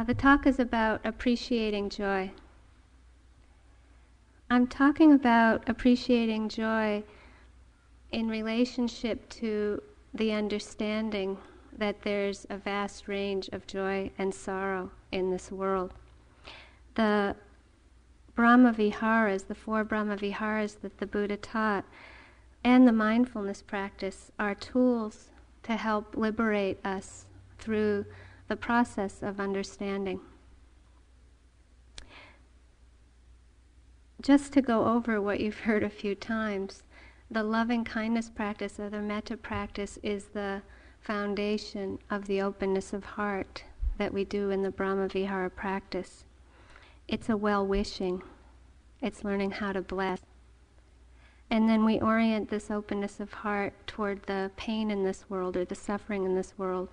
Uh, the talk is about appreciating joy. I'm talking about appreciating joy in relationship to the understanding that there's a vast range of joy and sorrow in this world. The Brahma Viharas, the four Brahma Viharas that the Buddha taught, and the mindfulness practice are tools to help liberate us through the process of understanding. Just to go over what you've heard a few times, the loving kindness practice or the metta practice is the foundation of the openness of heart that we do in the Brahma Vihara practice. It's a well wishing, it's learning how to bless. And then we orient this openness of heart toward the pain in this world or the suffering in this world,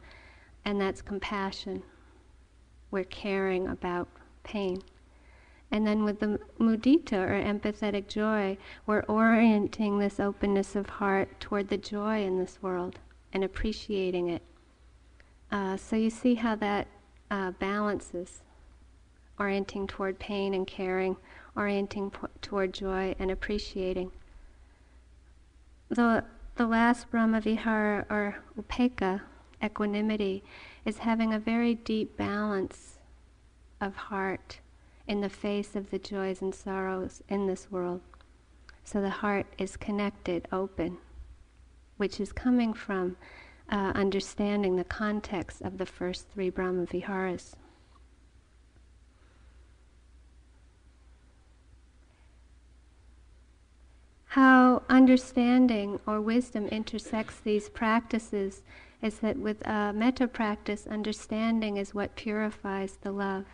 and that's compassion. We're caring about pain. And then with the mudita or empathetic joy, we're orienting this openness of heart toward the joy in this world and appreciating it. Uh, so you see how that uh, balances orienting toward pain and caring, orienting p- toward joy and appreciating. The, the last Brahma Vihara or Upekkha, equanimity, is having a very deep balance of heart in the face of the joys and sorrows in this world. So the heart is connected, open, which is coming from uh, understanding the context of the first three Brahma Viharas. How understanding or wisdom intersects these practices is that with a metta practice, understanding is what purifies the love.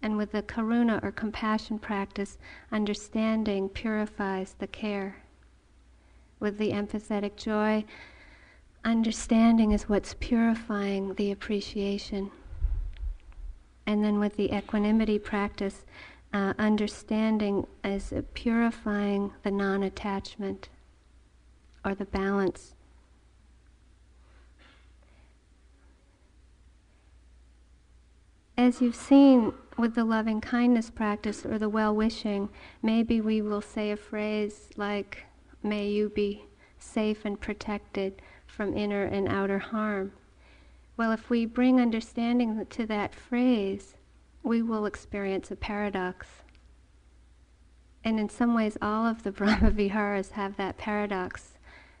And with the karuna or compassion practice, understanding purifies the care. With the empathetic joy, understanding is what's purifying the appreciation. And then with the equanimity practice, uh, understanding is purifying the non attachment or the balance. As you've seen with the loving kindness practice or the well wishing, maybe we will say a phrase like, May you be safe and protected from inner and outer harm. Well, if we bring understanding to that phrase, we will experience a paradox. And in some ways, all of the Brahma Viharas have that paradox.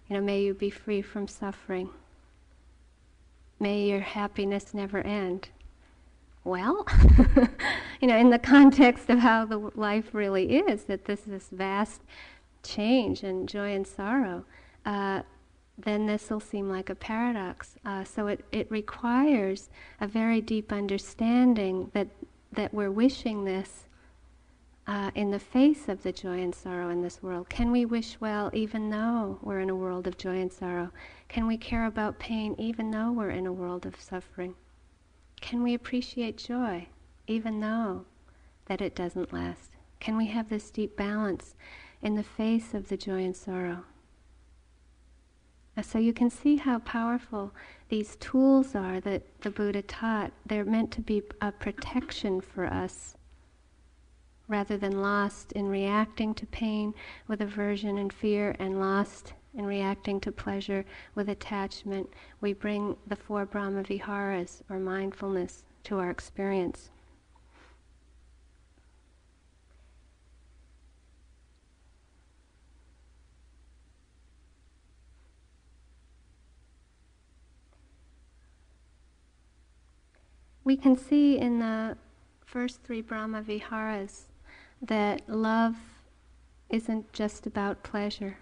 You know, may you be free from suffering. May your happiness never end. Well, you know, in the context of how the life really is, that this is this vast change and joy and sorrow, uh, then this will seem like a paradox. Uh, so it, it requires a very deep understanding that that we're wishing this uh, in the face of the joy and sorrow in this world? Can we wish well even though we're in a world of joy and sorrow? Can we care about pain even though we're in a world of suffering? Can we appreciate joy even though that it doesn't last? Can we have this deep balance in the face of the joy and sorrow? So you can see how powerful these tools are that the Buddha taught. They're meant to be a protection for us rather than lost in reacting to pain with aversion and fear and lost in reacting to pleasure with attachment. We bring the four Brahma Viharas or mindfulness to our experience. we can see in the first three Brahma Viharas that love isn't just about pleasure.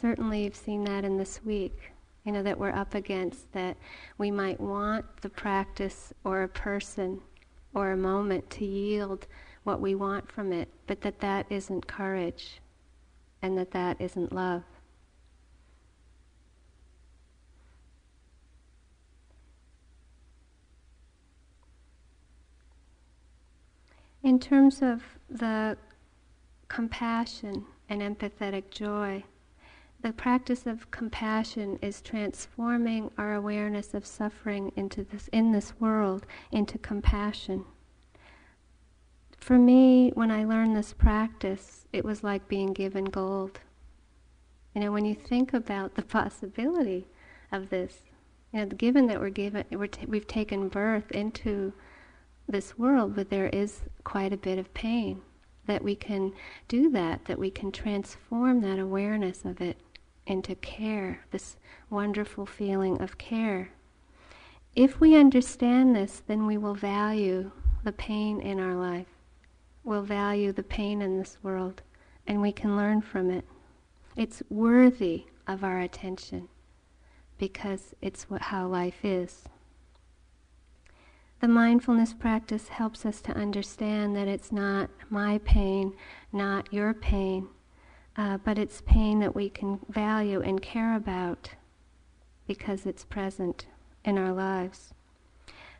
Certainly, you've seen that in this week, you know, that we're up against, that we might want the practice or a person or a moment to yield what we want from it, but that that isn't courage and that that isn't love. In terms of the compassion and empathetic joy, the practice of compassion is transforming our awareness of suffering into this in this world into compassion. For me, when I learned this practice, it was like being given gold. You know, when you think about the possibility of this, you know, given that we're given, we're t- we've taken birth into this world, but there is quite a bit of pain, that we can do that, that we can transform that awareness of it into care, this wonderful feeling of care. If we understand this, then we will value the pain in our life. We'll value the pain in this world, and we can learn from it. It's worthy of our attention because it's what, how life is. The mindfulness practice helps us to understand that it's not my pain, not your pain, uh, but it's pain that we can value and care about because it's present in our lives.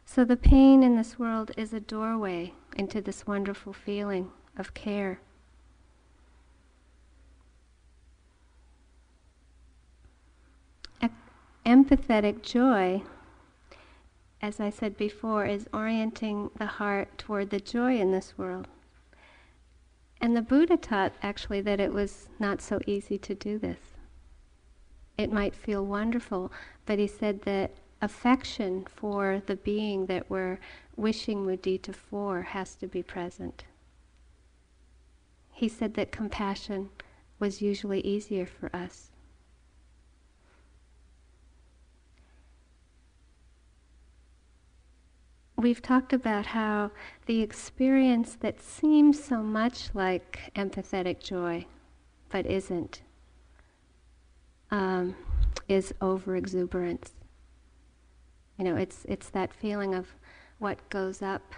So the pain in this world is a doorway into this wonderful feeling of care. Empathetic joy, as I said before, is orienting the heart toward the joy in this world. And the Buddha taught actually that it was not so easy to do this. It might feel wonderful, but he said that affection for the being that we're wishing mudita for has to be present. He said that compassion was usually easier for us. We've talked about how the experience that seems so much like empathetic joy, but isn't, um, is overexuberance. You know, it's it's that feeling of what goes up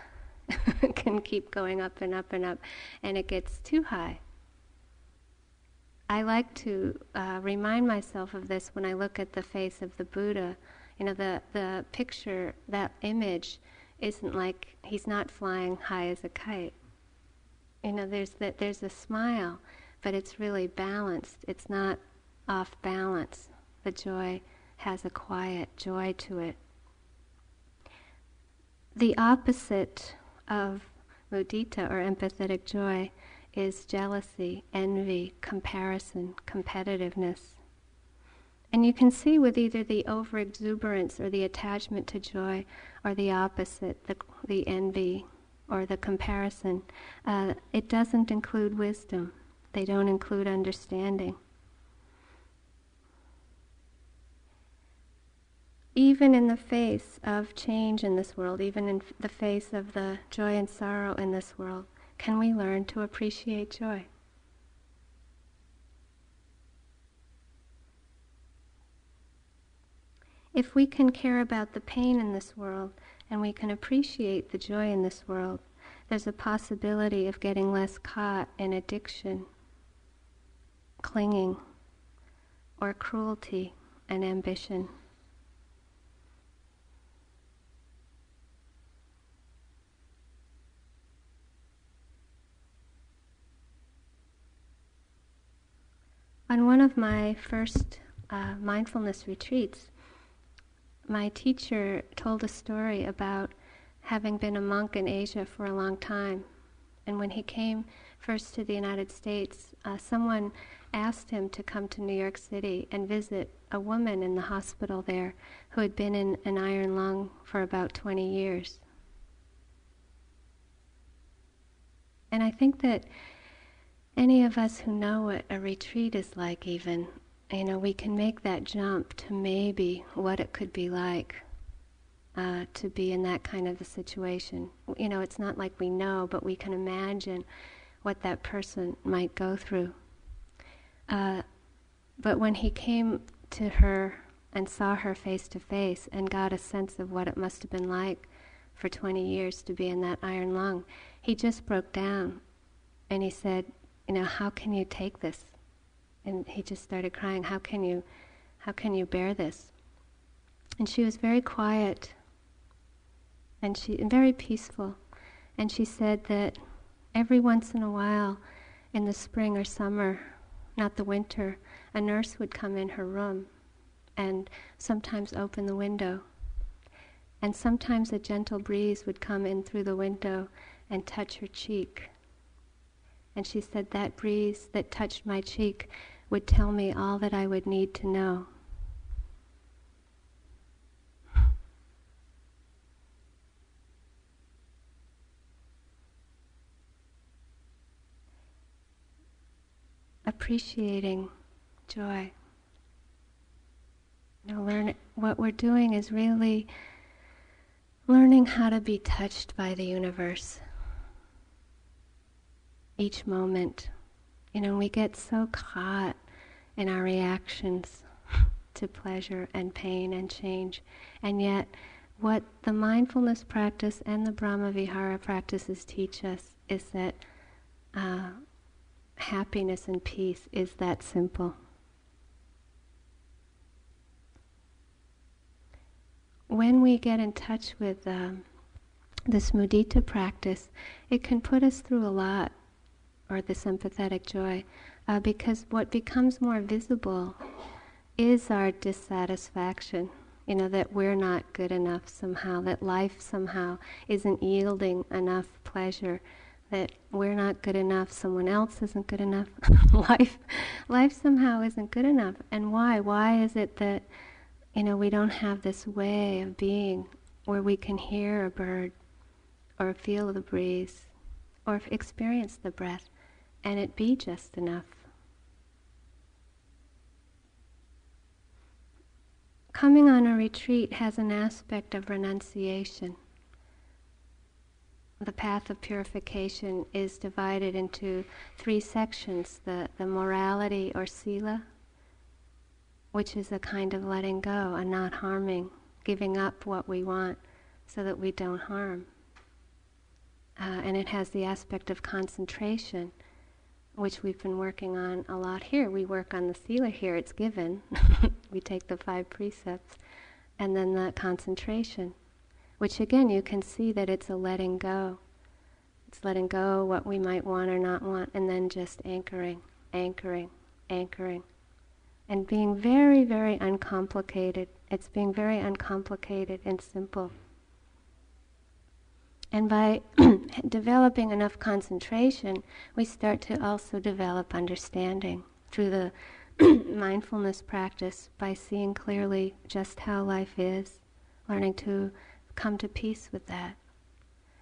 can keep going up and up and up, and it gets too high. I like to uh, remind myself of this when I look at the face of the Buddha. You know, the the picture, that image isn't like he's not flying high as a kite. You know, there's that there's a smile, but it's really balanced. It's not off balance. The joy has a quiet joy to it. The opposite of mudita or empathetic joy is jealousy, envy, comparison, competitiveness. And you can see with either the overexuberance or the attachment to joy or the opposite, the, the envy or the comparison, uh, it doesn't include wisdom. They don't include understanding. Even in the face of change in this world, even in the face of the joy and sorrow in this world, can we learn to appreciate joy? If we can care about the pain in this world and we can appreciate the joy in this world, there's a possibility of getting less caught in addiction, clinging, or cruelty and ambition. On one of my first uh, mindfulness retreats, my teacher told a story about having been a monk in Asia for a long time. And when he came first to the United States, uh, someone asked him to come to New York City and visit a woman in the hospital there who had been in an iron lung for about 20 years. And I think that any of us who know what a retreat is like, even, you know, we can make that jump to maybe what it could be like uh, to be in that kind of a situation. You know, it's not like we know, but we can imagine what that person might go through. Uh, but when he came to her and saw her face to face and got a sense of what it must have been like for 20 years to be in that iron lung, he just broke down and he said, You know, how can you take this? And he just started crying how can you how can you bear this and she was very quiet and she and very peaceful and she said that every once in a while in the spring or summer not the winter a nurse would come in her room and sometimes open the window. And sometimes a gentle breeze would come in through the window and touch her cheek. And she said that breeze that touched my cheek would tell me all that I would need to know. Appreciating joy. You know, learn what we're doing is really learning how to be touched by the universe each moment. You know, we get so caught in our reactions to pleasure and pain and change. And yet, what the mindfulness practice and the Brahma Vihara practices teach us is that uh, happiness and peace is that simple. When we get in touch with um, this mudita practice, it can put us through a lot or the sympathetic joy, uh, because what becomes more visible is our dissatisfaction. You know, that we're not good enough somehow, that life somehow isn't yielding enough pleasure, that we're not good enough, someone else isn't good enough, life, life somehow isn't good enough. And why? Why is it that, you know, we don't have this way of being where we can hear a bird or feel the breeze or experience the breath? And it be just enough. Coming on a retreat has an aspect of renunciation. The path of purification is divided into three sections the, the morality or sila, which is a kind of letting go, and not harming, giving up what we want so that we don't harm. Uh, and it has the aspect of concentration which we've been working on a lot here. We work on the sila here, it's given. we take the five precepts, and then the concentration, which again you can see that it's a letting go. It's letting go what we might want or not want, and then just anchoring, anchoring, anchoring. And being very, very uncomplicated. It's being very uncomplicated and simple. And by developing enough concentration, we start to also develop understanding through the mindfulness practice by seeing clearly just how life is, learning to come to peace with that.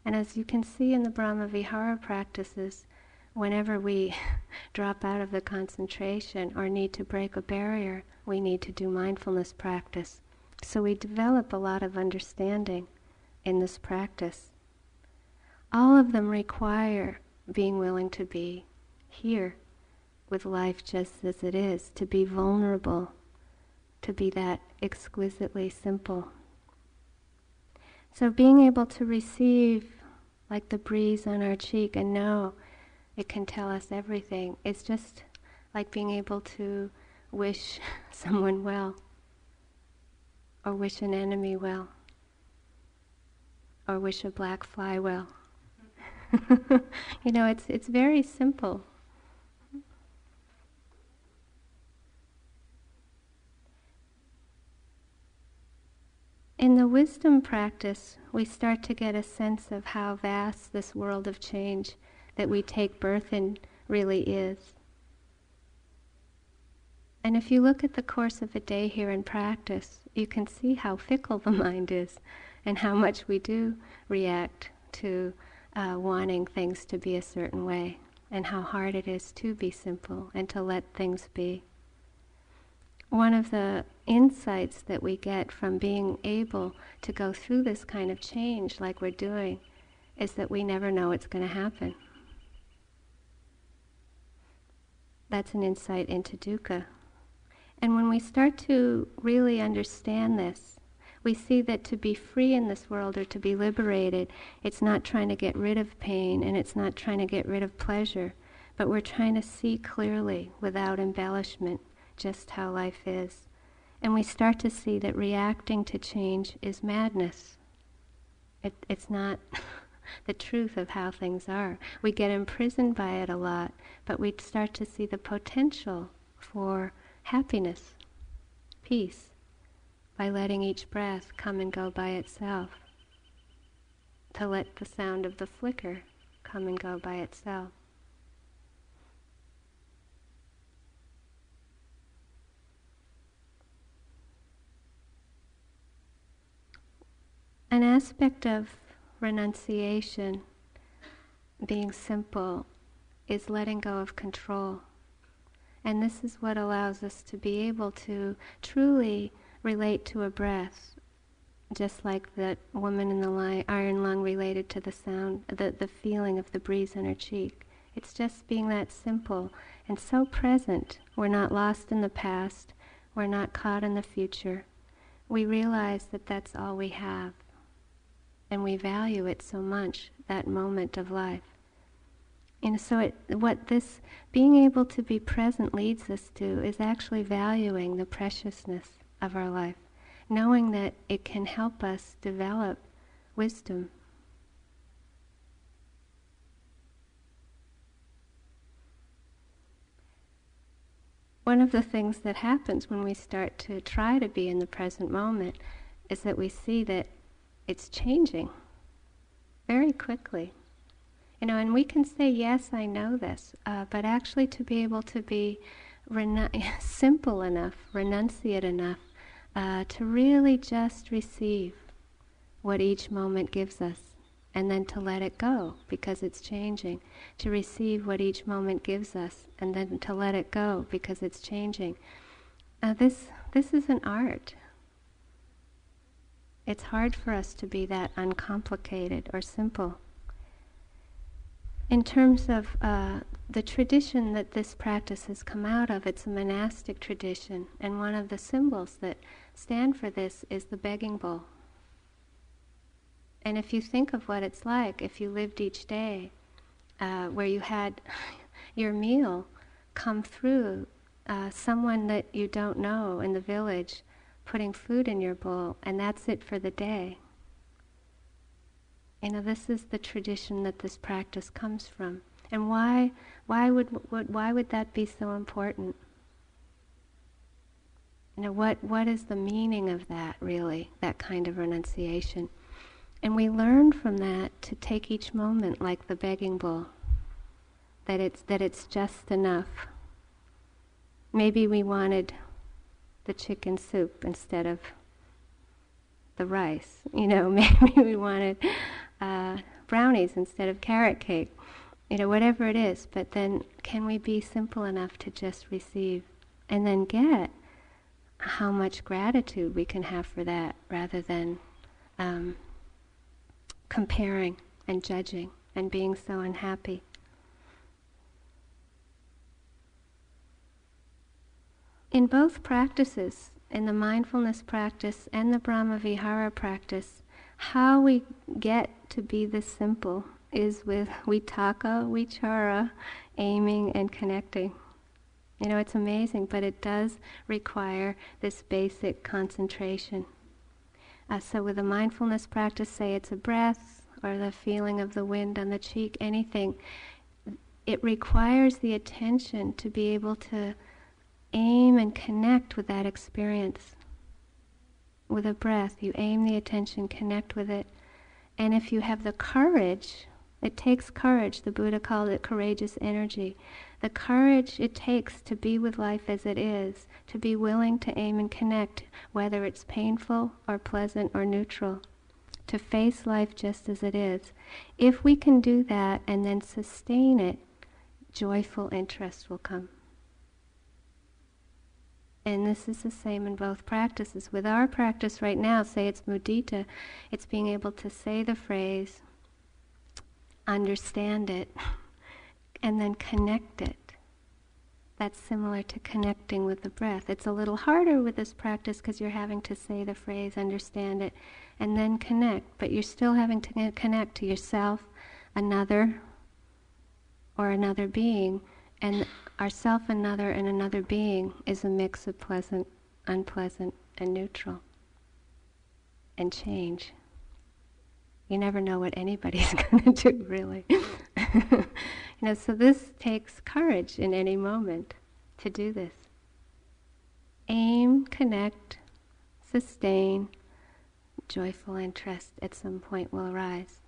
And as you can see in the Brahma Vihara practices, whenever we drop out of the concentration or need to break a barrier, we need to do mindfulness practice. So we develop a lot of understanding in this practice all of them require being willing to be here with life just as it is, to be vulnerable, to be that exquisitely simple. So being able to receive like the breeze on our cheek and know it can tell us everything, it's just like being able to wish someone well or wish an enemy well or wish a black fly well. you know, it's, it's very simple. In the wisdom practice, we start to get a sense of how vast this world of change that we take birth in really is. And if you look at the course of a day here in practice, you can see how fickle the mind is and how much we do react to uh, wanting things to be a certain way and how hard it is to be simple and to let things be. One of the insights that we get from being able to go through this kind of change like we're doing is that we never know what's going to happen. That's an insight into dukkha. And when we start to really understand this, we see that to be free in this world or to be liberated, it's not trying to get rid of pain and it's not trying to get rid of pleasure, but we're trying to see clearly, without embellishment, just how life is. And we start to see that reacting to change is madness. It, it's not the truth of how things are. We get imprisoned by it a lot, but we start to see the potential for happiness, peace, by letting each breath come and go by itself, to let the sound of the flicker come and go by itself. An aspect of renunciation, being simple, is letting go of control. And this is what allows us to be able to truly relate to a breath, just like that woman in the li- iron lung related to the sound, the, the feeling of the breeze in her cheek. It's just being that simple and so present. We're not lost in the past, we're not caught in the future. We realize that that's all we have, and we value it so much, that moment of life. And so, it, what this being able to be present leads us to is actually valuing the preciousness of our life, knowing that it can help us develop wisdom. One of the things that happens when we start to try to be in the present moment is that we see that it's changing very quickly. You know, and we can say, yes, I know this, uh, but actually to be able to be renu- simple enough, renunciate enough, uh, to really just receive what each moment gives us and then to let it go because it's changing. To receive what each moment gives us and then to let it go because it's changing. Uh, this, this is an art. It's hard for us to be that uncomplicated or simple. In terms of uh, the tradition that this practice has come out of, it's a monastic tradition, and one of the symbols that stand for this is the begging bowl. And if you think of what it's like, if you lived each day uh, where you had your meal come through uh, someone that you don't know in the village putting food in your bowl, and that's it for the day. You know, this is the tradition that this practice comes from. And why, why, would, why would that be so important? You know, what, what is the meaning of that, really, that kind of renunciation? And we learn from that to take each moment like the begging bowl, that it's, that it's just enough. Maybe we wanted the chicken soup instead of the rice. You know, maybe we wanted uh, brownies instead of carrot cake. You know, whatever it is. But then, can we be simple enough to just receive and then get how much gratitude we can have for that rather than um, comparing and judging and being so unhappy? In both practices, in the mindfulness practice and the Brahmavihara practice, how we get to be this simple is with vitakka, vichara, aiming and connecting. You know, it's amazing, but it does require this basic concentration. Uh, so, with a mindfulness practice, say it's a breath or the feeling of the wind on the cheek, anything, it requires the attention to be able to aim and connect with that experience. With a breath, you aim the attention, connect with it. And if you have the courage, it takes courage, the Buddha called it courageous energy. The courage it takes to be with life as it is, to be willing to aim and connect, whether it's painful or pleasant or neutral, to face life just as it is. If we can do that and then sustain it, joyful interest will come. And this is the same in both practices. With our practice right now, say it's mudita, it's being able to say the phrase, understand it, and then connect it. That's similar to connecting with the breath. It's a little harder with this practice because you're having to say the phrase, understand it, and then connect. But you're still having to connect to yourself, another, or another being. And ourself, another, and another being is a mix of pleasant, unpleasant, and neutral, and change. You never know what anybody's going to do, really. you know, so this takes courage in any moment to do this. aim, connect, sustain, joyful interest at some point will arise.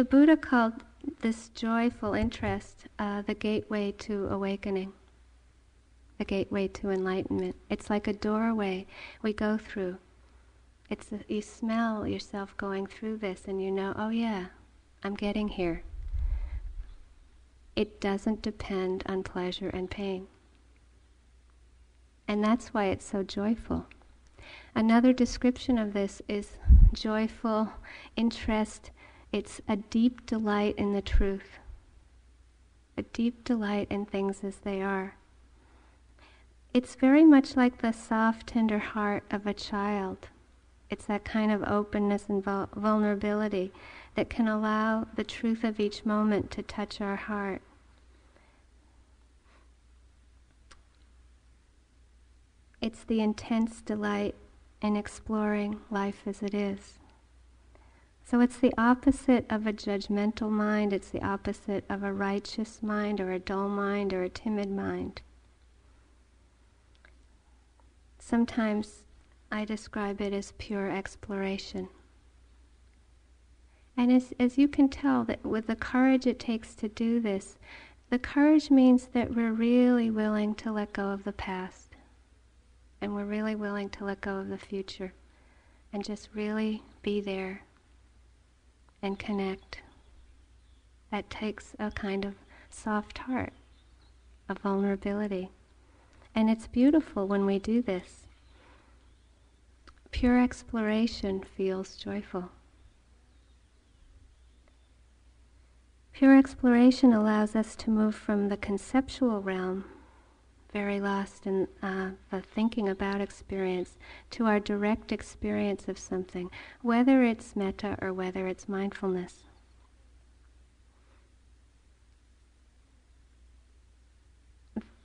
The Buddha called this joyful interest uh, the gateway to awakening, the gateway to enlightenment. It's like a doorway we go through. It's a, you smell yourself going through this, and you know, oh yeah, I'm getting here. It doesn't depend on pleasure and pain. And that's why it's so joyful. Another description of this is joyful interest it's a deep delight in the truth, a deep delight in things as they are. It's very much like the soft, tender heart of a child. It's that kind of openness and vulnerability that can allow the truth of each moment to touch our heart. It's the intense delight in exploring life as it is. So it's the opposite of a judgmental mind, it's the opposite of a righteous mind or a dull mind or a timid mind. Sometimes I describe it as pure exploration. And as, as you can tell, that with the courage it takes to do this, the courage means that we're really willing to let go of the past. And we're really willing to let go of the future. And just really be there and connect. That takes a kind of soft heart, a vulnerability. And it's beautiful when we do this. Pure exploration feels joyful. Pure exploration allows us to move from the conceptual realm very lost in uh, the thinking about experience to our direct experience of something, whether it's metta or whether it's mindfulness.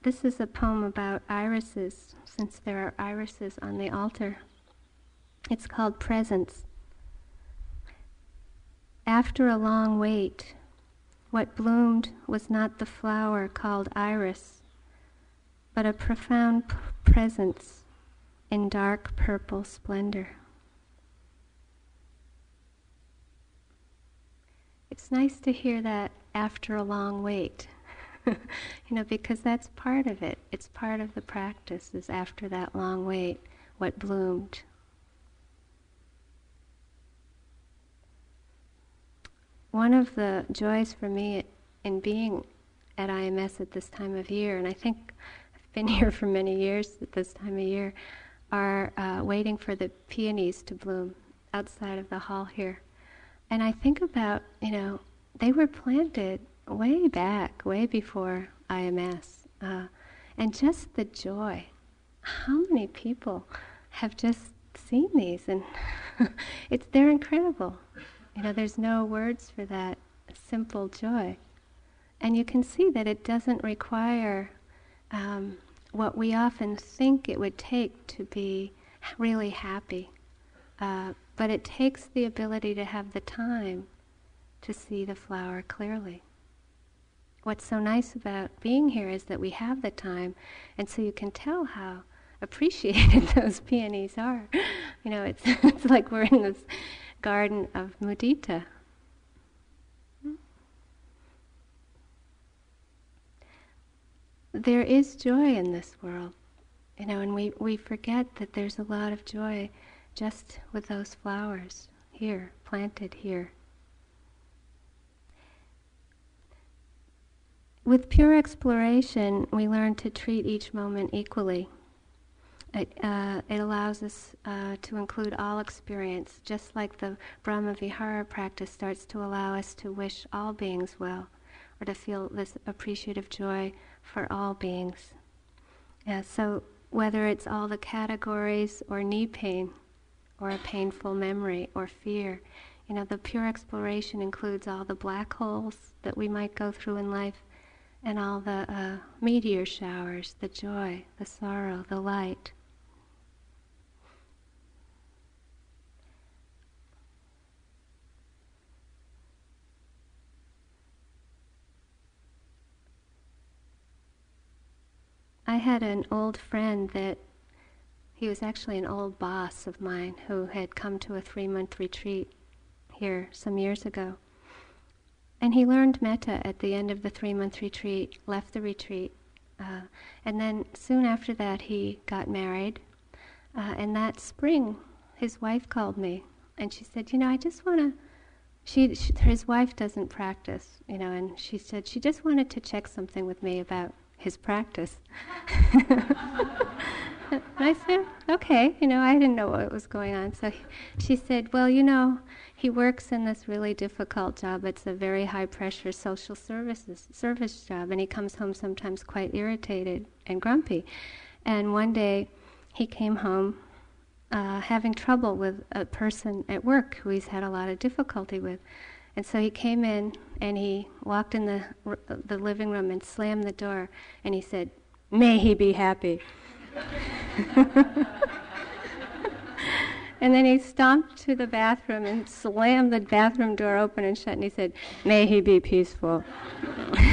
This is a poem about irises, since there are irises on the altar. It's called Presence. After a long wait, what bloomed was not the flower called iris but a profound presence in dark purple splendor. It's nice to hear that after a long wait, you know, because that's part of it. It's part of the practice, is after that long wait, what bloomed. One of the joys for me in being at IMS at this time of year, and I think been here for many years at this time of year, are uh, waiting for the peonies to bloom outside of the hall here. And I think about, you know, they were planted way back, way before IMS. Uh, and just the joy. How many people have just seen these? And it's, they're incredible. You know, there's no words for that simple joy. And you can see that it doesn't require um, what we often think it would take to be really happy. Uh, but it takes the ability to have the time to see the flower clearly. What's so nice about being here is that we have the time, and so you can tell how appreciated those peonies are. You know, it's, it's like we're in this garden of mudita. There is joy in this world, you know, and we, we forget that there's a lot of joy just with those flowers here, planted here. With pure exploration, we learn to treat each moment equally. It, uh, it allows us uh, to include all experience, just like the Brahma Vihara practice starts to allow us to wish all beings well, or to feel this appreciative joy for all beings. Yeah, so whether it's all the categories or knee pain or a painful memory or fear, you know, the pure exploration includes all the black holes that we might go through in life and all the uh, meteor showers, the joy, the sorrow, the light. I had an old friend that he was actually an old boss of mine who had come to a three month retreat here some years ago. And he learned metta at the end of the three month retreat, left the retreat, uh, and then soon after that he got married. Uh, and that spring, his wife called me and she said, You know, I just want to. She, she, his wife doesn't practice, you know, and she said she just wanted to check something with me about his practice. I said, okay, you know, I didn't know what was going on. So he, she said, well, you know, he works in this really difficult job. It's a very high pressure social services service job, and he comes home sometimes quite irritated and grumpy. And one day, he came home uh, having trouble with a person at work who he's had a lot of difficulty with. And so he came in and he walked in the, the living room and slammed the door and he said, May he be happy. and then he stomped to the bathroom and slammed the bathroom door open and shut and he said, May he be peaceful.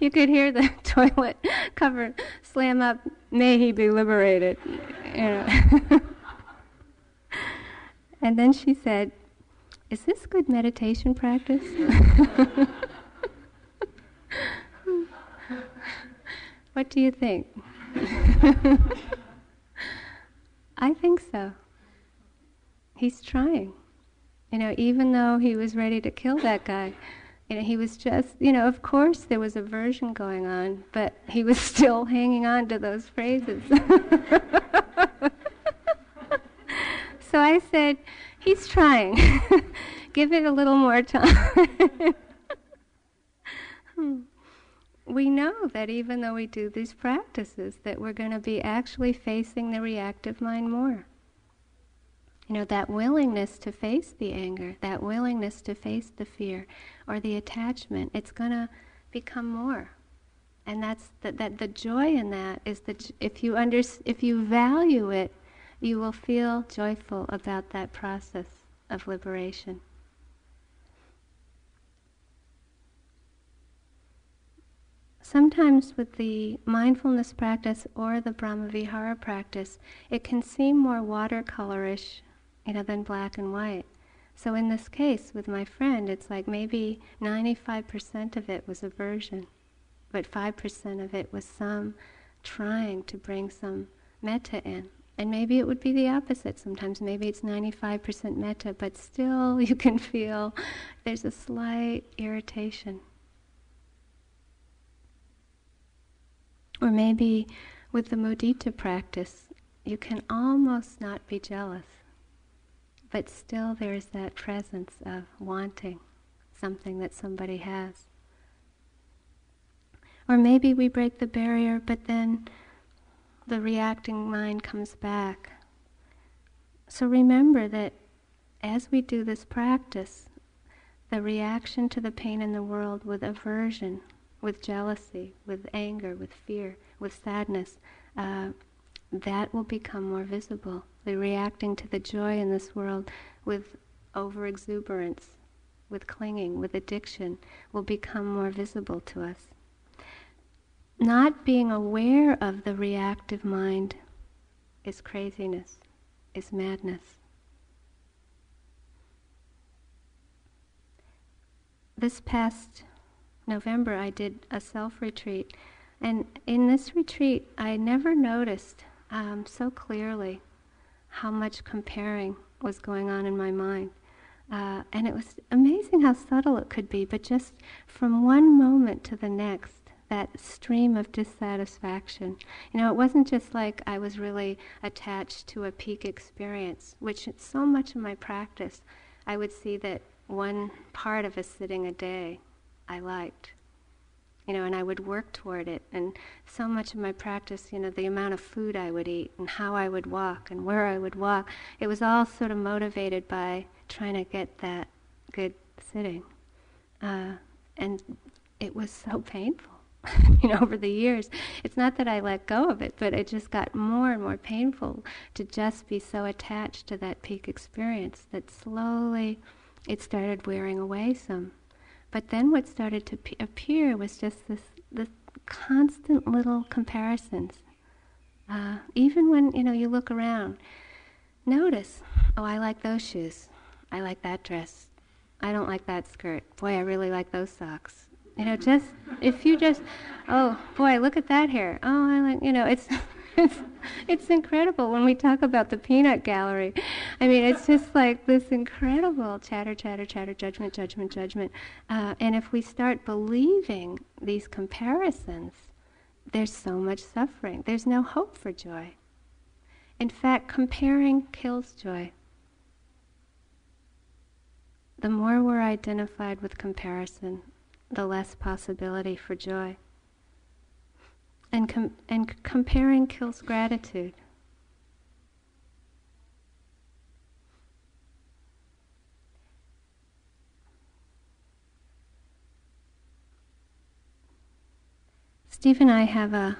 you could hear the toilet cover slam up, May he be liberated. You know. and then she said, is this good meditation practice? what do you think? I think so. He's trying. You know, even though he was ready to kill that guy, you know, he was just, you know, of course there was aversion going on, but he was still hanging on to those phrases. so I said, he's trying. Give it a little more time. we know that even though we do these practices, that we're going to be actually facing the reactive mind more. You know, that willingness to face the anger, that willingness to face the fear or the attachment, it's going to become more. And that's the, that the joy in that is that if you under, if you value it, you will feel joyful about that process of liberation. Sometimes with the mindfulness practice or the Brahmavihara practice, it can seem more watercolorish, you know, than black and white. So in this case, with my friend, it's like maybe 95% of it was aversion, but 5% of it was some trying to bring some metta in. And maybe it would be the opposite sometimes. Maybe it's 95% metta, but still you can feel there's a slight irritation. Or maybe with the mudita practice, you can almost not be jealous, but still there's that presence of wanting something that somebody has. Or maybe we break the barrier, but then the reacting mind comes back. So remember that as we do this practice, the reaction to the pain in the world with aversion with jealousy, with anger, with fear, with sadness, uh, that will become more visible. The reacting to the joy in this world with overexuberance, with clinging, with addiction, will become more visible to us. Not being aware of the reactive mind is craziness, is madness. This past November, I did a self retreat. And in this retreat, I never noticed um, so clearly how much comparing was going on in my mind. Uh, and it was amazing how subtle it could be, but just from one moment to the next, that stream of dissatisfaction. You know, it wasn't just like I was really attached to a peak experience, which so much of my practice, I would see that one part of a sitting a day I liked. You know, and I would work toward it. And so much of my practice, you know, the amount of food I would eat and how I would walk and where I would walk, it was all sort of motivated by trying to get that good sitting. Uh, and it was so painful. you know, over the years, it's not that I let go of it, but it just got more and more painful to just be so attached to that peak experience that slowly it started wearing away some. But then what started to p- appear was just this, this constant little comparisons. Uh, even when you know you look around, notice, oh, I like those shoes. I like that dress. I don't like that skirt. Boy, I really like those socks. You know, just if you just, oh boy, look at that hair. Oh, I like, you know, it's it's it's incredible when we talk about the peanut gallery. I mean, it's just like this incredible chatter, chatter, chatter, judgment, judgment, judgment. Uh, and if we start believing these comparisons, there's so much suffering. There's no hope for joy. In fact, comparing kills joy. The more we're identified with comparison, the less possibility for joy. And, com- and comparing kills gratitude. Steve and I have a,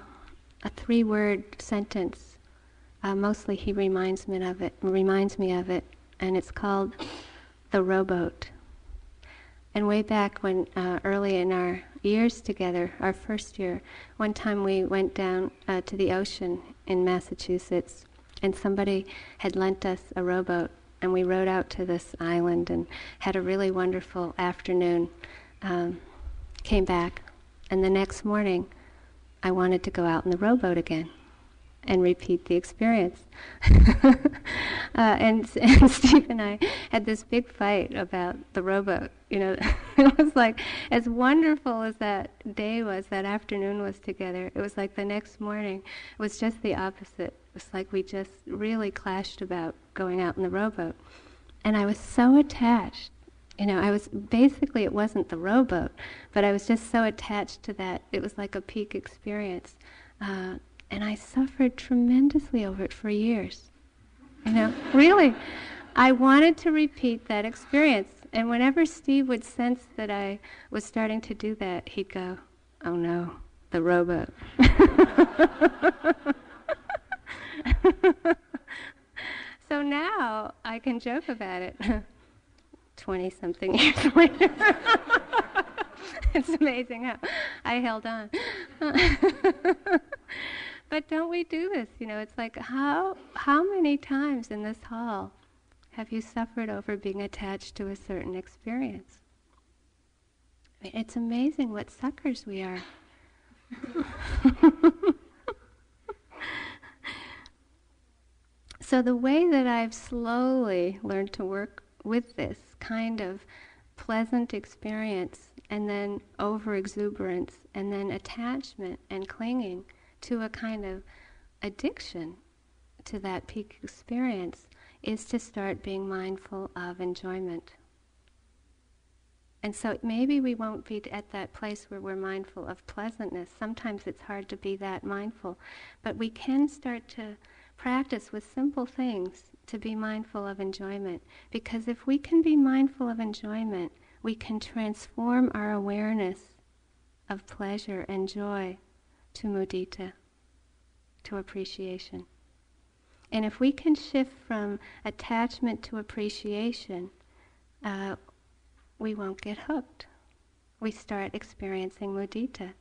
a three word sentence. Uh, mostly he reminds me of it reminds me of it, and it's called the rowboat. And way back when, uh, early in our years together, our first year, one time we went down uh, to the ocean in Massachusetts, and somebody had lent us a rowboat, and we rowed out to this island and had a really wonderful afternoon. Um, came back, and the next morning, I wanted to go out in the rowboat again and repeat the experience. uh, and, and Steve and I had this big fight about the rowboat. You know, it was like as wonderful as that day was, that afternoon was together. It was like the next morning it was just the opposite. It was like we just really clashed about going out in the rowboat, and I was so attached. You know, I was basically it wasn't the rowboat, but I was just so attached to that. It was like a peak experience. Uh, and I suffered tremendously over it for years. You know, really. I wanted to repeat that experience. And whenever Steve would sense that I was starting to do that, he'd go, Oh no, the rowboat. so now I can joke about it 20 something years later. it's amazing how I held on. But don't we do this? You know, it's like how how many times in this hall have you suffered over being attached to a certain experience? I mean, it's amazing what suckers we are. so the way that I've slowly learned to work with this kind of pleasant experience and then over exuberance and then attachment and clinging to a kind of addiction to that peak experience is to start being mindful of enjoyment. And so maybe we won't be at that place where we're mindful of pleasantness. Sometimes it's hard to be that mindful. But we can start to practice with simple things to be mindful of enjoyment. Because if we can be mindful of enjoyment, we can transform our awareness of pleasure and joy to mudita, to appreciation. And if we can shift from attachment to appreciation, uh, we won't get hooked. We start experiencing mudita.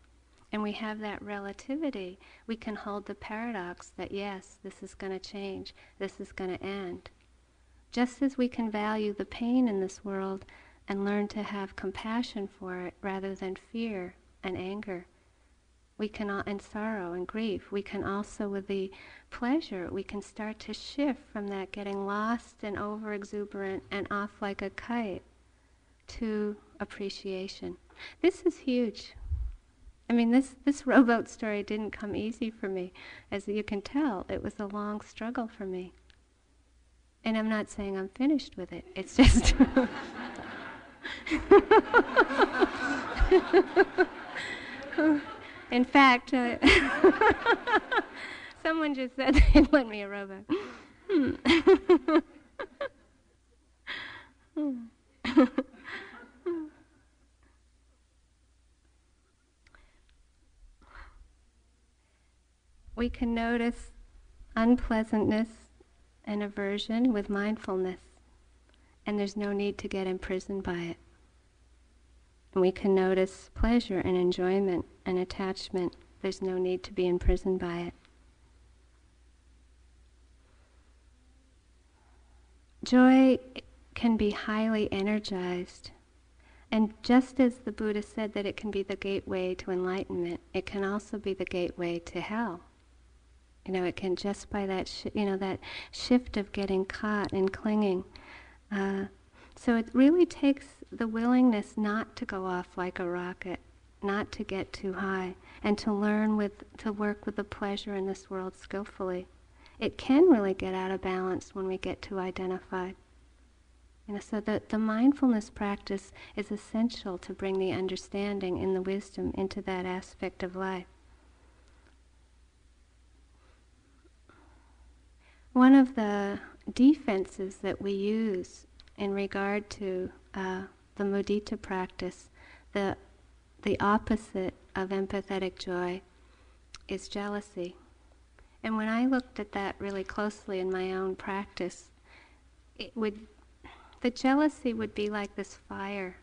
And we have that relativity. We can hold the paradox that yes, this is going to change, this is going to end. Just as we can value the pain in this world and learn to have compassion for it rather than fear and anger we can, all, and sorrow and grief, we can also, with the pleasure, we can start to shift from that getting lost and over exuberant and off like a kite to appreciation. This is huge. I mean, this, this rowboat story didn't come easy for me. As you can tell, it was a long struggle for me. And I'm not saying I'm finished with it. It's just. In fact, uh, someone just said they'd lend me a robot. we can notice unpleasantness and aversion with mindfulness, and there's no need to get imprisoned by it. We can notice pleasure and enjoyment and attachment. There's no need to be imprisoned by it. Joy can be highly energized. And just as the Buddha said that it can be the gateway to enlightenment, it can also be the gateway to hell. You know, it can just by that, sh- you know, that shift of getting caught and clinging. Uh, so it really takes the willingness not to go off like a rocket, not to get too high, and to learn with, to work with the pleasure in this world skillfully. It can really get out of balance when we get too identified. You know, so the, the mindfulness practice is essential to bring the understanding and the wisdom into that aspect of life. One of the defenses that we use in regard to uh, the mudita practice, the, the opposite of empathetic joy, is jealousy. And when I looked at that really closely in my own practice, it would the jealousy would be like this fire.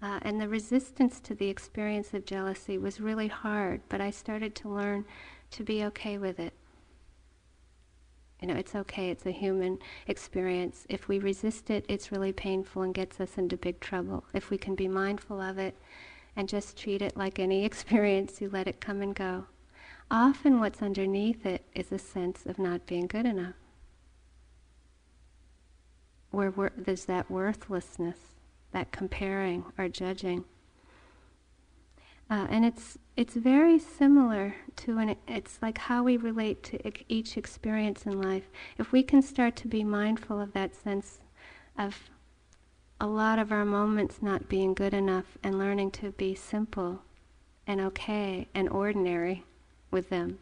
Uh, and the resistance to the experience of jealousy was really hard, but I started to learn to be okay with it. You know, it's okay, it's a human experience. If we resist it, it's really painful and gets us into big trouble. If we can be mindful of it and just treat it like any experience, you let it come and go. Often, what's underneath it is a sense of not being good enough where there's that worthlessness, that comparing or judging. Uh, and it's it's very similar to an it's like how we relate to each experience in life. If we can start to be mindful of that sense of a lot of our moments not being good enough and learning to be simple and okay and ordinary with them,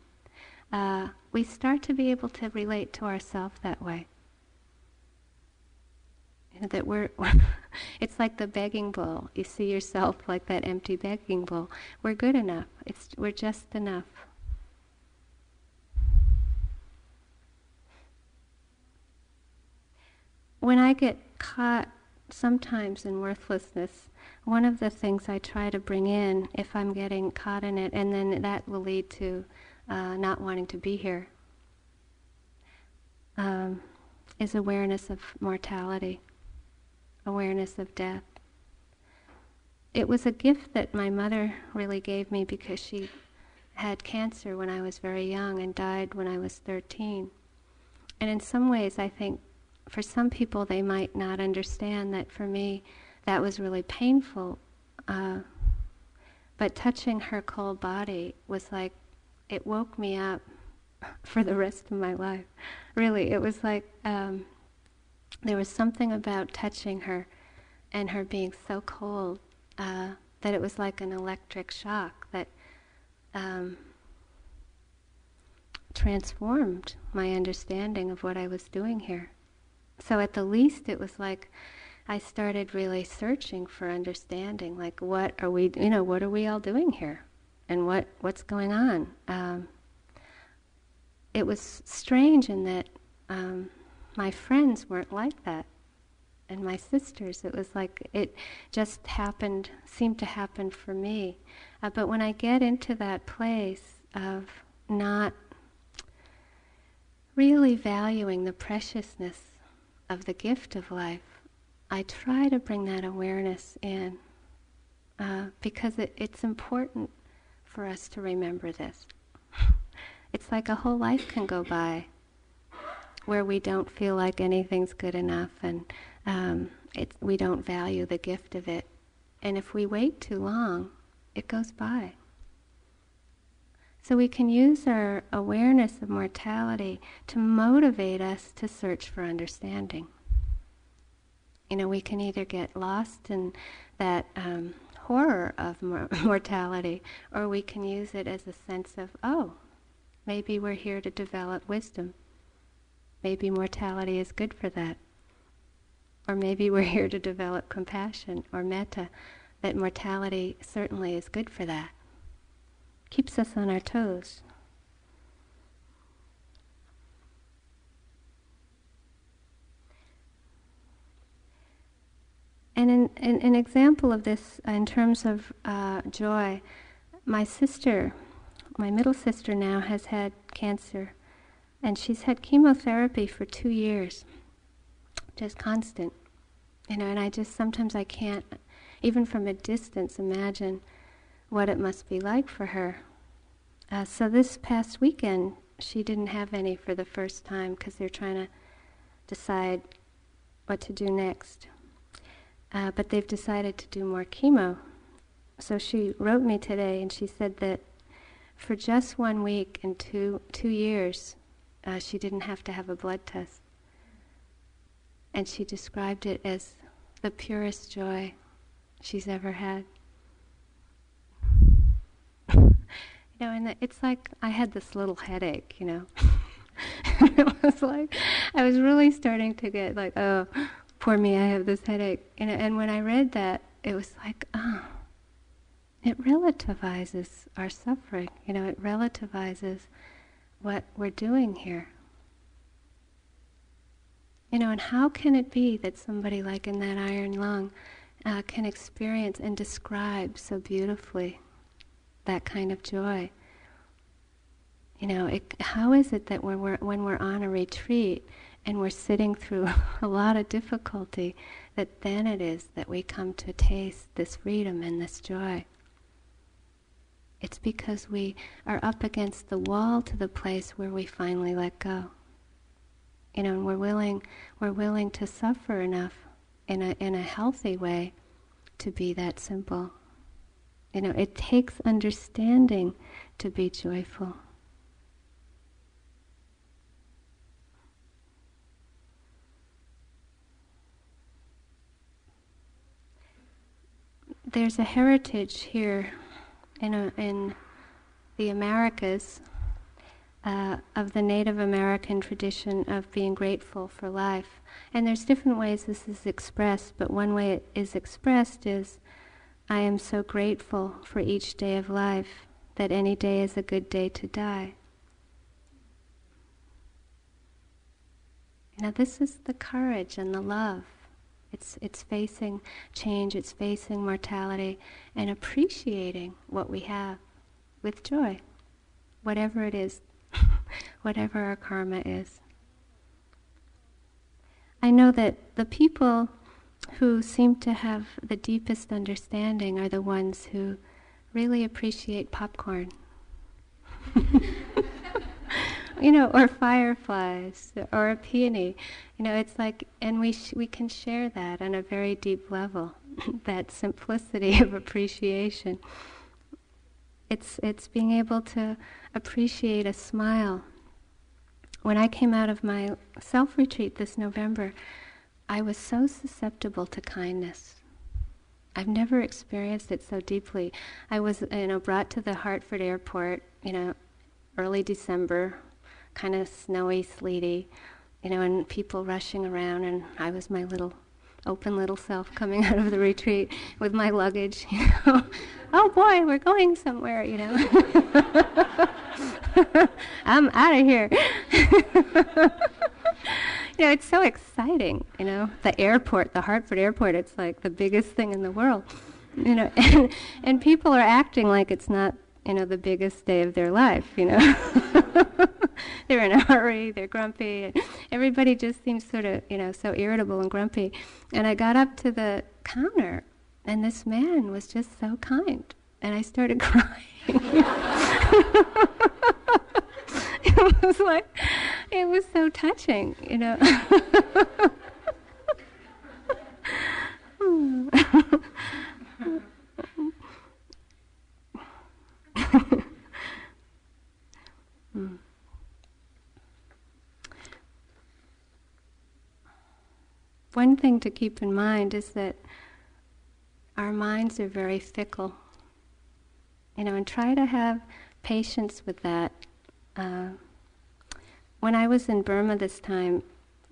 uh, we start to be able to relate to ourselves that way that we're, it's like the begging bowl. You see yourself like that empty begging bowl. We're good enough. It's, we're just enough. When I get caught sometimes in worthlessness, one of the things I try to bring in, if I'm getting caught in it, and then that will lead to uh, not wanting to be here, um, is awareness of mortality awareness of death. It was a gift that my mother really gave me because she had cancer when I was very young and died when I was 13. And in some ways, I think for some people they might not understand that for me that was really painful. Uh, but touching her cold body was like, it woke me up for the rest of my life. Really, it was like um, there was something about touching her and her being so cold uh, that it was like an electric shock that um, transformed my understanding of what I was doing here. So at the least, it was like I started really searching for understanding. Like, what are we? You know, what are we all doing here, and what what's going on? Um, it was strange in that um, my friends weren't like that. And my sisters, it was like it just happened, seemed to happen for me. Uh, but when I get into that place of not really valuing the preciousness of the gift of life, I try to bring that awareness in uh, because it, it's important for us to remember this. it's like a whole life can go by where we don't feel like anything's good enough and um, we don't value the gift of it. And if we wait too long, it goes by. So we can use our awareness of mortality to motivate us to search for understanding. You know, we can either get lost in that um, horror of mor- mortality, or we can use it as a sense of, oh, maybe we're here to develop wisdom. Maybe mortality is good for that. Or maybe we're here to develop compassion or metta, that mortality certainly is good for that. Keeps us on our toes. And in, in, an example of this, in terms of uh, joy, my sister, my middle sister now, has had cancer, and she's had chemotherapy for two years, just constant. You know, and I just sometimes I can't, even from a distance, imagine what it must be like for her. Uh, so this past weekend, she didn't have any for the first time because they're trying to decide what to do next. Uh, but they've decided to do more chemo. So she wrote me today and she said that for just one week and two, two years, uh, she didn't have to have a blood test. And she described it as the purest joy she's ever had. you know, and it's like I had this little headache, you know. it was like I was really starting to get like, oh, poor me, I have this headache. And, and when I read that, it was like, oh, it relativizes our suffering. You know, it relativizes what we're doing here. You know, and how can it be that somebody like in that iron lung uh, can experience and describe so beautifully that kind of joy? You know, it, how is it that when we're, when we're on a retreat and we're sitting through a lot of difficulty, that then it is that we come to taste this freedom and this joy? It's because we are up against the wall to the place where we finally let go you know, and we're willing, we're willing to suffer enough in a, in a healthy way to be that simple. You know, it takes understanding to be joyful. There's a heritage here in, a, in the Americas uh, of the Native American tradition of being grateful for life. And there's different ways this is expressed, but one way it is expressed is I am so grateful for each day of life that any day is a good day to die. Now, this is the courage and the love. It's, it's facing change, it's facing mortality, and appreciating what we have with joy, whatever it is whatever our karma is. I know that the people who seem to have the deepest understanding are the ones who really appreciate popcorn. you know, or fireflies, or a peony. You know, it's like, and we sh- we can share that on a very deep level, that simplicity of appreciation. It's it's being able to appreciate a smile. When I came out of my self retreat this November, I was so susceptible to kindness. I've never experienced it so deeply. I was, you know, brought to the Hartford airport, you know, early December, kind of snowy, sleety, you know, and people rushing around, and I was my little open little self coming out of the retreat with my luggage, you know. oh boy, we're going somewhere, you know. I'm out of here. you know, it's so exciting, you know. The airport, the Hartford airport, it's like the biggest thing in the world. You know, and, and people are acting like it's not, you know, the biggest day of their life, you know. they're in a hurry, they're grumpy. And everybody just seems sort of, you know, so irritable and grumpy. And I got up to the counter, and this man was just so kind. And I started crying. it was like, it was so touching, you know. One thing to keep in mind is that our minds are very fickle. You know, and try to have patience with that. Uh, when I was in Burma this time,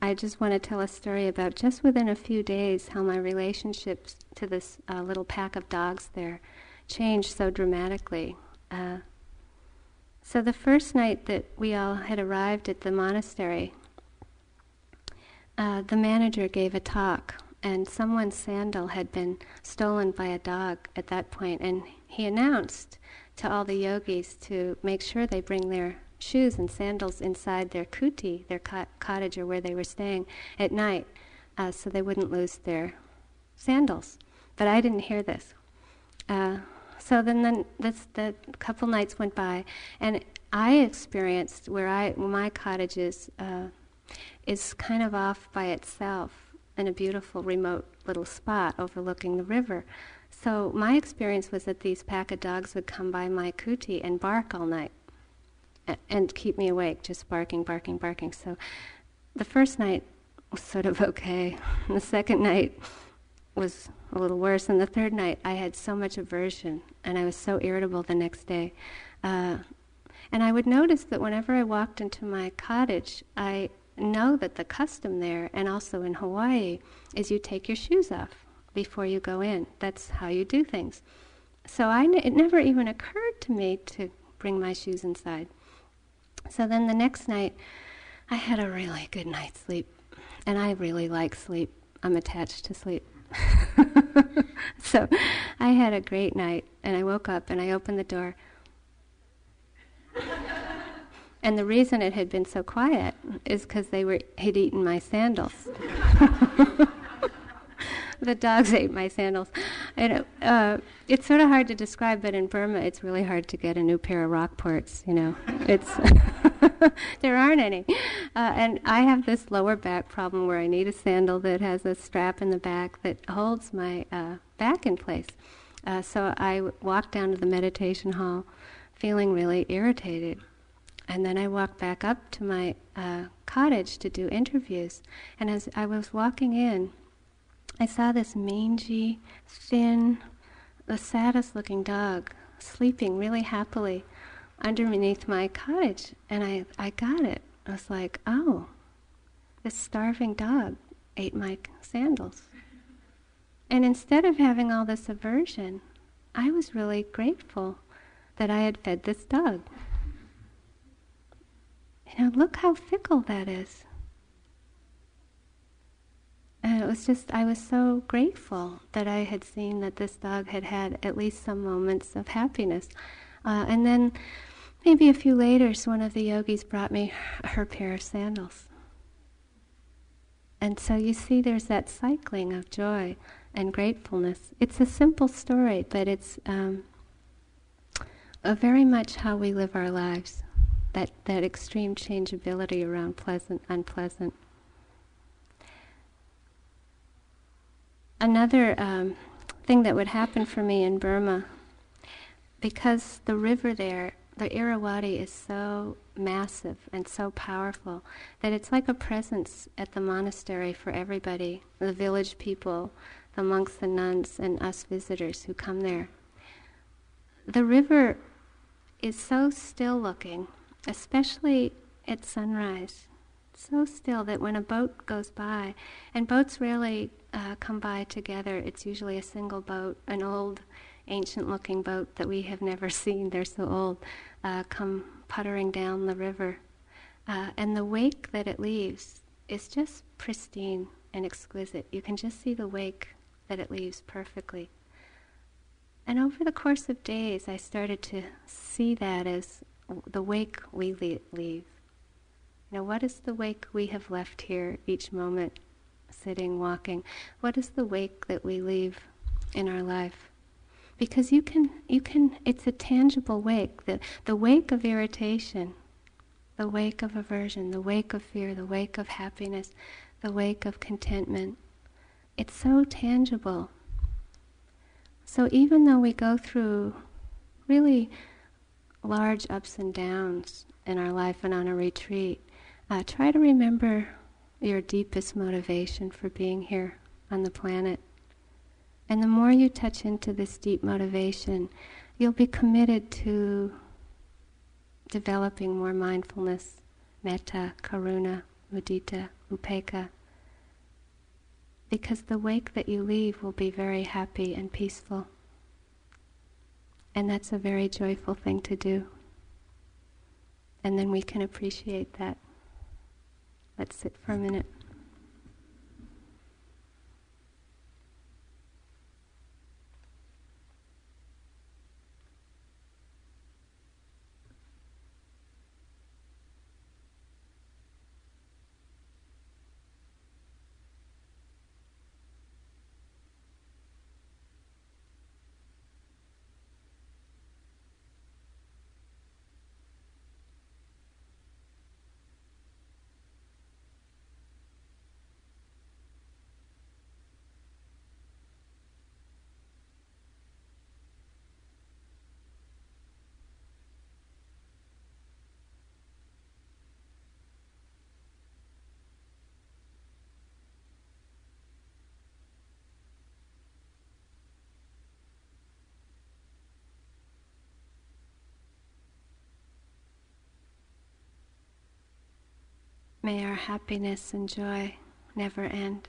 I just want to tell a story about just within a few days how my relationships to this uh, little pack of dogs there changed so dramatically. Uh, so the first night that we all had arrived at the monastery, uh, the manager gave a talk, and someone's sandal had been stolen by a dog at that point, and he announced to all the yogis to make sure they bring their shoes and sandals inside their kuti, their cottage or where they were staying at night, uh, so they wouldn't lose their sandals. But I didn't hear this. Uh, so then, then this, the couple nights went by, and I experienced where I my cottage is uh, is kind of off by itself in a beautiful remote little spot overlooking the river. So my experience was that these pack of dogs would come by my kuti and bark all night and keep me awake, just barking, barking, barking. So the first night was sort of okay. The second night was a little worse. And the third night, I had so much aversion, and I was so irritable the next day. Uh, and I would notice that whenever I walked into my cottage, I know that the custom there, and also in Hawaii, is you take your shoes off before you go in. That's how you do things. So I, it never even occurred to me to bring my shoes inside. So then the next night, I had a really good night's sleep. And I really like sleep. I'm attached to sleep. so I had a great night. And I woke up and I opened the door. And the reason it had been so quiet is because they were had eaten my sandals. the dogs ate my sandals. And uh, it's sort of hard to describe, but in Burma, it's really hard to get a new pair of Rockports. You know, it's there aren't any. Uh, and I have this lower back problem where I need a sandal that has a strap in the back that holds my uh, back in place. Uh, so I walked down to the meditation hall, feeling really irritated. And then I walked back up to my uh, cottage to do interviews. And as I was walking in, I saw this mangy, thin, the saddest looking dog sleeping really happily underneath my cottage. And I, I got it. I was like, oh, this starving dog ate my sandals. And instead of having all this aversion, I was really grateful that I had fed this dog. Know, look how fickle that is. And it was just, I was so grateful that I had seen that this dog had had at least some moments of happiness. Uh, and then maybe a few later, one of the yogis brought me her pair of sandals. And so you see, there's that cycling of joy and gratefulness. It's a simple story, but it's um, very much how we live our lives. That that extreme changeability around pleasant, unpleasant. another um, thing that would happen for me in Burma, because the river there, the Irrawaddy, is so massive and so powerful that it's like a presence at the monastery for everybody the village people, the monks, the nuns, and us visitors who come there. The river is so still looking, especially at sunrise so still that when a boat goes by, and boats rarely uh, come by together, it's usually a single boat, an old, ancient looking boat that we have never seen, they're so old, uh, come puttering down the river. Uh, and the wake that it leaves is just pristine and exquisite. You can just see the wake that it leaves perfectly. And over the course of days, I started to see that as the wake we leave. You know, what is the wake we have left here each moment, sitting, walking? What is the wake that we leave in our life? Because you can, you can, it's a tangible wake. The, the wake of irritation, the wake of aversion, the wake of fear, the wake of happiness, the wake of contentment. It's so tangible. So even though we go through really large ups and downs in our life and on a retreat, uh, try to remember your deepest motivation for being here on the planet. And the more you touch into this deep motivation, you'll be committed to developing more mindfulness, metta, karuna, mudita, upekkha. Because the wake that you leave will be very happy and peaceful. And that's a very joyful thing to do. And then we can appreciate that. Let's sit for a minute. May our happiness and joy never end.